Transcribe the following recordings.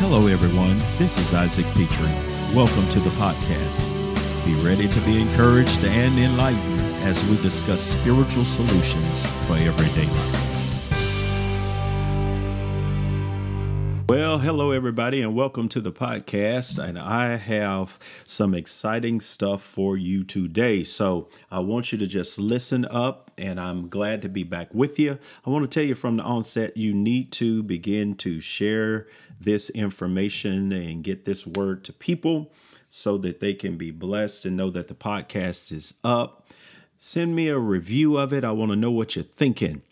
Hello, everyone. This is Isaac Pitre. Welcome to the podcast. Be ready to be encouraged and enlightened as we discuss spiritual solutions for everyday life. Well, hello, everybody, and welcome to the podcast. And I have some exciting stuff for you today. So I want you to just listen up, and I'm glad to be back with you. I want to tell you from the onset you need to begin to share this information and get this word to people so that they can be blessed and know that the podcast is up. Send me a review of it. I want to know what you're thinking.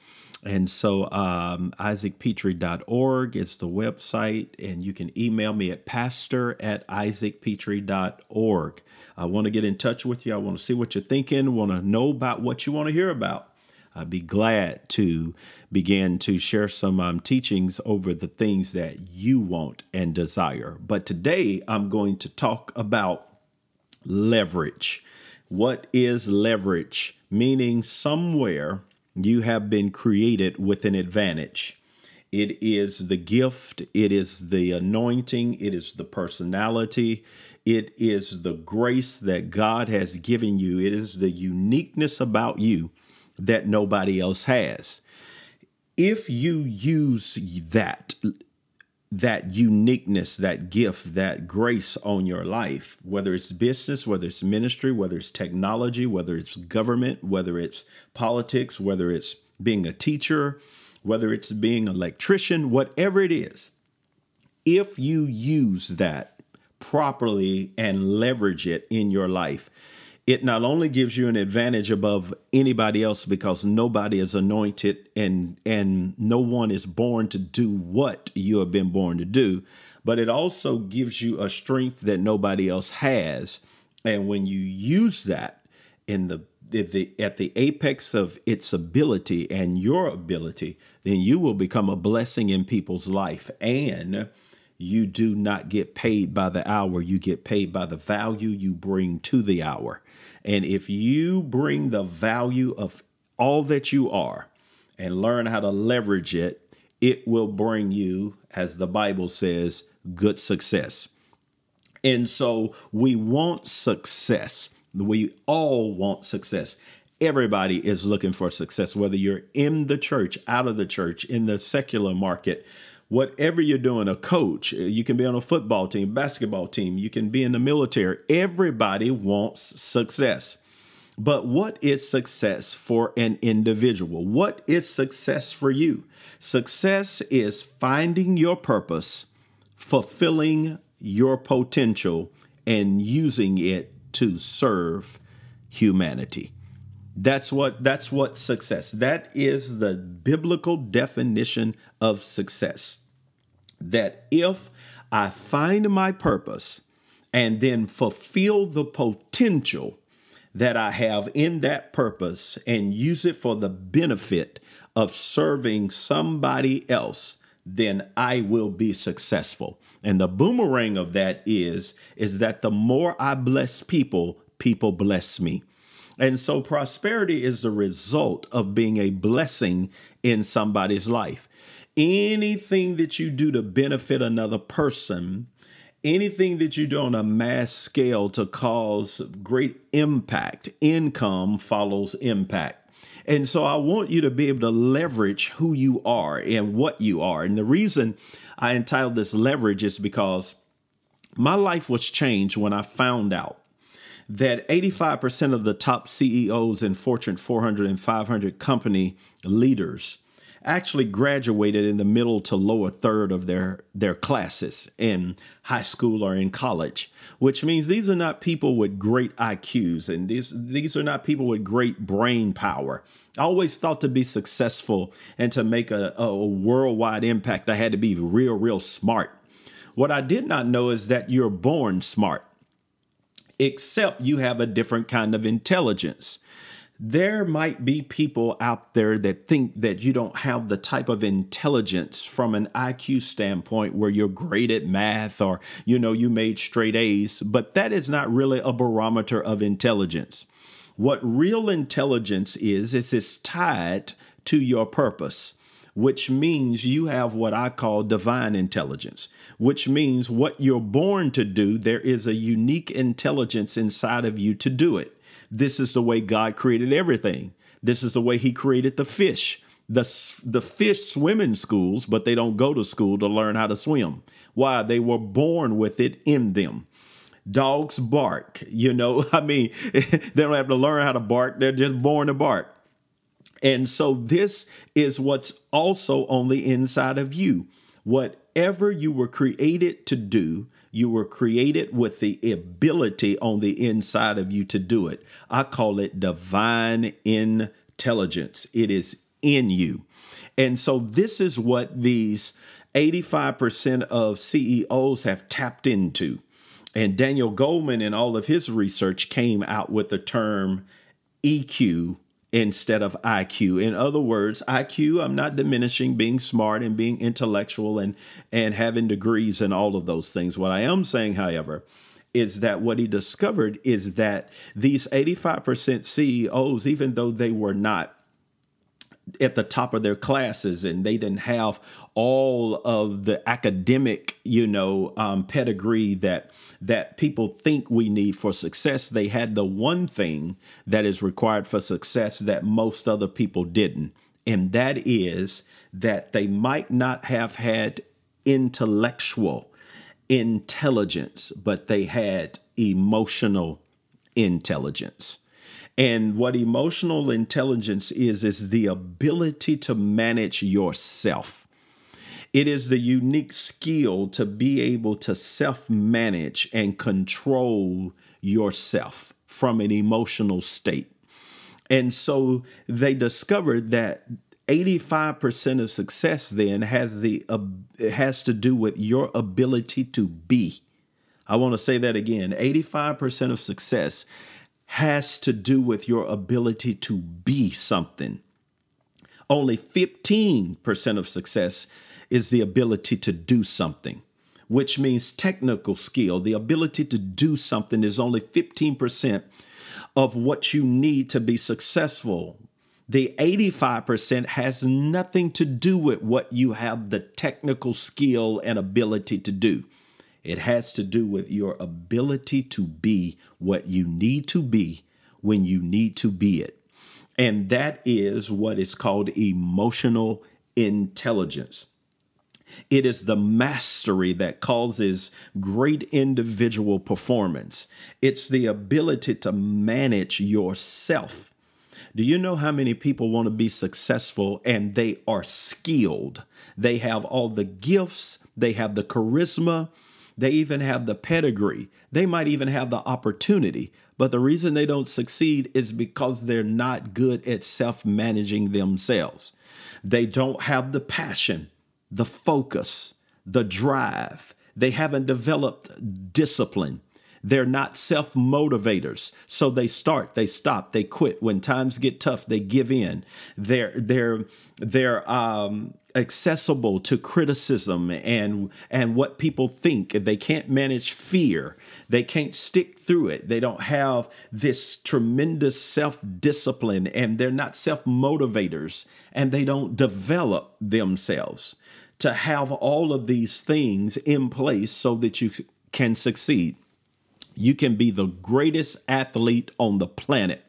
And so, um, isaacpitre.org is the website, and you can email me at pastor at isaacpitre.org. I want to get in touch with you. I want to see what you're thinking, want to know about what you want to hear about. I'd be glad to begin to share some um, teachings over the things that you want and desire. But today, I'm going to talk about leverage. What is leverage? Meaning, somewhere you have been created with an advantage. It is the gift, it is the anointing, it is the personality, it is the grace that God has given you, it is the uniqueness about you that nobody else has. If you use that, that uniqueness, that gift, that grace on your life, whether it's business, whether it's ministry, whether it's technology, whether it's government, whether it's politics, whether it's being a teacher, whether it's being an electrician, whatever it is, if you use that properly and leverage it in your life, it not only gives you an advantage above anybody else because nobody is anointed and and no one is born to do what you have been born to do but it also gives you a strength that nobody else has. And when you use that in the at the, at the apex of its ability and your ability then you will become a blessing in people's life. And you do not get paid by the hour you get paid by the value you bring to the hour and if you bring the value of all that you are and learn how to leverage it, it will bring you, as the Bible says, good success. And so we want success. We all want success. Everybody is looking for success, whether you're in the church, out of the church, in the secular market, whatever you're doing, a coach, uh, you can be on a football team, basketball team, you can be in the military. Everybody wants success. But what is success for an individual? What is success for you? Success is finding your purpose, fulfilling your potential, and using it to serve humanity. That's what that's what success. That is the biblical definition of success. That if I find my purpose and then fulfill the potential that I have in that purpose and use it for the benefit of serving somebody else, then I will be successful. And the boomerang of that is is that the more I bless people, people bless me. And so prosperity is a result of being a blessing in somebody's life. Anything that you do to benefit another person, anything that you do on a mass scale to cause great impact, income follows impact. And so I want you to be able to leverage who you are and what you are. And the reason I entitled this leverage is because my life was changed when I found out that 85% of the top CEOs and Fortune 400 and 500 company leaders actually graduated in the middle to lower third of their their classes in high school or in college which means these are not people with great IQs and these these are not people with great brain power. I always thought to be successful and to make a, a worldwide impact I had to be real real smart. What I did not know is that you're born smart except you have a different kind of intelligence. There might be people out there that think that you don't have the type of intelligence from an IQ standpoint where you're great at math or, you know, you made straight A's, but that is not really a barometer of intelligence. What real intelligence is, is it's tied to your purpose. Which means you have what I call divine intelligence, which means what you're born to do, there is a unique intelligence inside of you to do it. This is the way God created everything. This is the way He created the fish. The, the fish swim in schools, but they don't go to school to learn how to swim. Why? They were born with it in them. Dogs bark, you know, I mean, they don't have to learn how to bark, they're just born to bark. And so this is what's also on the inside of you. Whatever you were created to do, you were created with the ability on the inside of you to do it. I call it divine intelligence. It is in you. And so this is what these 85% of CEOs have tapped into. And Daniel Goleman, in all of his research, came out with the term EQ instead of IQ. In other words, IQ, I'm not diminishing being smart and being intellectual and and having degrees and all of those things. What I am saying, however, is that what he discovered is that these 85% CEOs, even though they were not at the top of their classes and they didn't have all of the academic you know um, pedigree that that people think we need for success. They had the one thing that is required for success that most other people didn't and that is that they might not have had intellectual intelligence but they had emotional intelligence and what emotional intelligence is, is the ability to manage yourself. It is the unique skill to be able to self manage and control yourself from an emotional state. And so they discovered that 85% of success then has the uh, has to do with your ability to be. I want to say that again. 85% of success has to do with your ability to be something. Only 15% of success is the ability to do something, which means technical skill. The ability to do something is only 15% of what you need to be successful. The 85% has nothing to do with what you have the technical skill and ability to do. It has to do with your ability to be what you need to be when you need to be it. And that is what is called emotional intelligence. It is the mastery that causes great individual performance. It's the ability to manage yourself. Do you know how many people want to be successful and they are skilled? They have all the gifts, they have the charisma, they even have the pedigree. They might even have the opportunity. But the reason they don't succeed is because they're not good at self managing themselves. They don't have the passion, the focus, the drive. They haven't developed discipline. They're not self motivators. So they start, they stop, they quit. When times get tough, they give in. They're they're they're um, accessible to criticism and and what people think. They can't manage fear. They can't stick through it. They don't have this tremendous self discipline and they're not self motivators and they don't develop themselves to have all of these things in place so that you can succeed. You can be the greatest athlete on the planet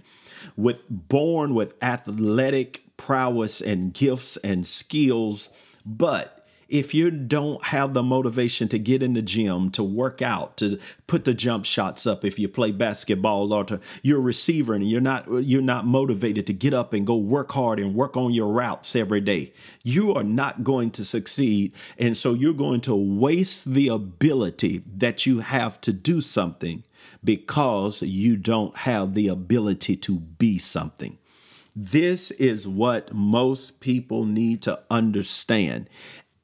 with born with athletic prowess and gifts and skills, but if you don't have the motivation to get in the gym, to work out, to put the jump shots up if you play basketball or to you're a receiver and you're not you're not motivated to get up and go work hard and work on your routes every day, you are not going to succeed. And so you're going to waste the ability that you have to do something because you don't have the ability to be something. This is what most people need to understand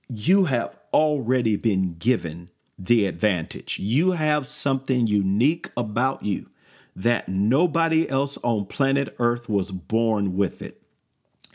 you have already been given the advantage. You have something unique about you that nobody else on planet Earth was born with it.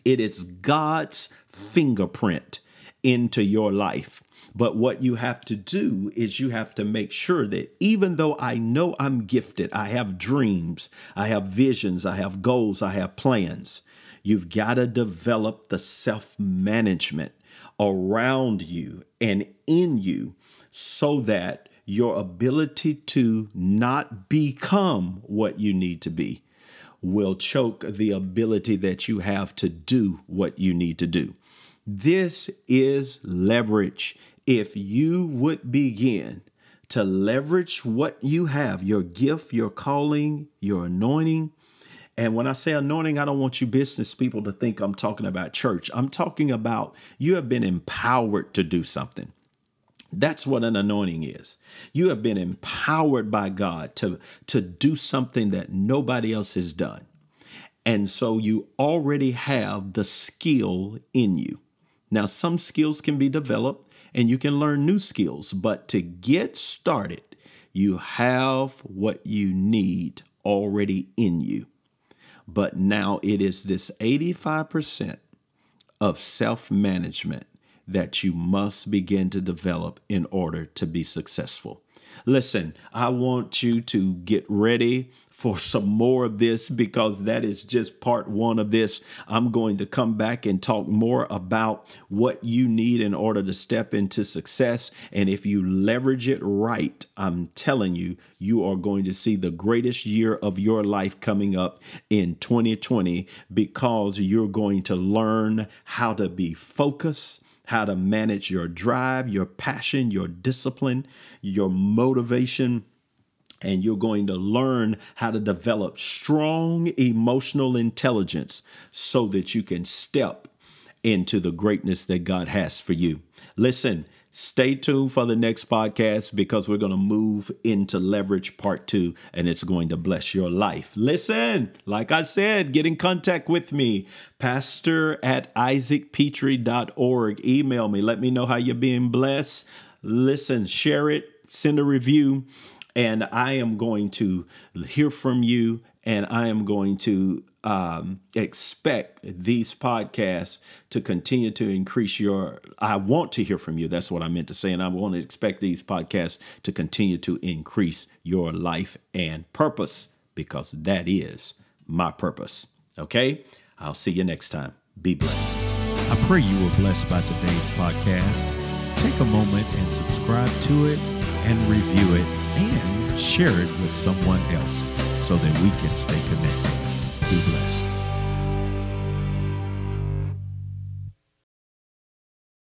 It is God's fingerprint into your life. But what you have to do is you have to make sure that even though I know I'm gifted, I have dreams, I have visions, I have goals, I have plans, You've got to develop the self management around you and in you so that your ability to not become what you need to be will choke the ability that you have to do what you need to do. This is leverage. If you would begin to leverage what you have, your gift, your calling, your anointing, and when I say anointing, I don't want you business people to think I'm talking about church. I'm talking about you have been empowered to do something. That's what an anointing is. You have been empowered by God to, to do something that nobody else has done. And so you already have the skill in you. Now, some skills can be developed and you can learn new skills, but to get started, you have what you need already in you. But now it is this 85% of self management that you must begin to develop in order to be successful. Listen, I want you to get ready for some more of this because that is just part one of this. I'm going to come back and talk more about what you need in order to step into success. And if you leverage it right, I'm telling you, you are going to see the greatest year of your life coming up in 2020 because you're going to learn how to be focused how to manage your drive, your passion, your discipline, your motivation. And you're going to learn how to develop strong emotional intelligence so that you can step into the greatness that God has for you. Listen, Stay tuned for the next podcast because we're going to move into leverage part two and it's going to bless your life. Listen, like I said, get in contact with me, pastor at isaacpitre.org. Email me, let me know how you're being blessed. Listen, share it, send a review, and I am going to hear from you and I am going to um, expect these podcasts to continue to increase your. I want to hear from you. That's what I meant to say. And I want to expect these podcasts to continue to increase your life and purpose because that is my purpose. Okay? I'll see you next time. Be blessed. I pray you were blessed by today's podcast. Take a moment and subscribe to it and review it and share it with someone else so that we can stay connected. Be blessed.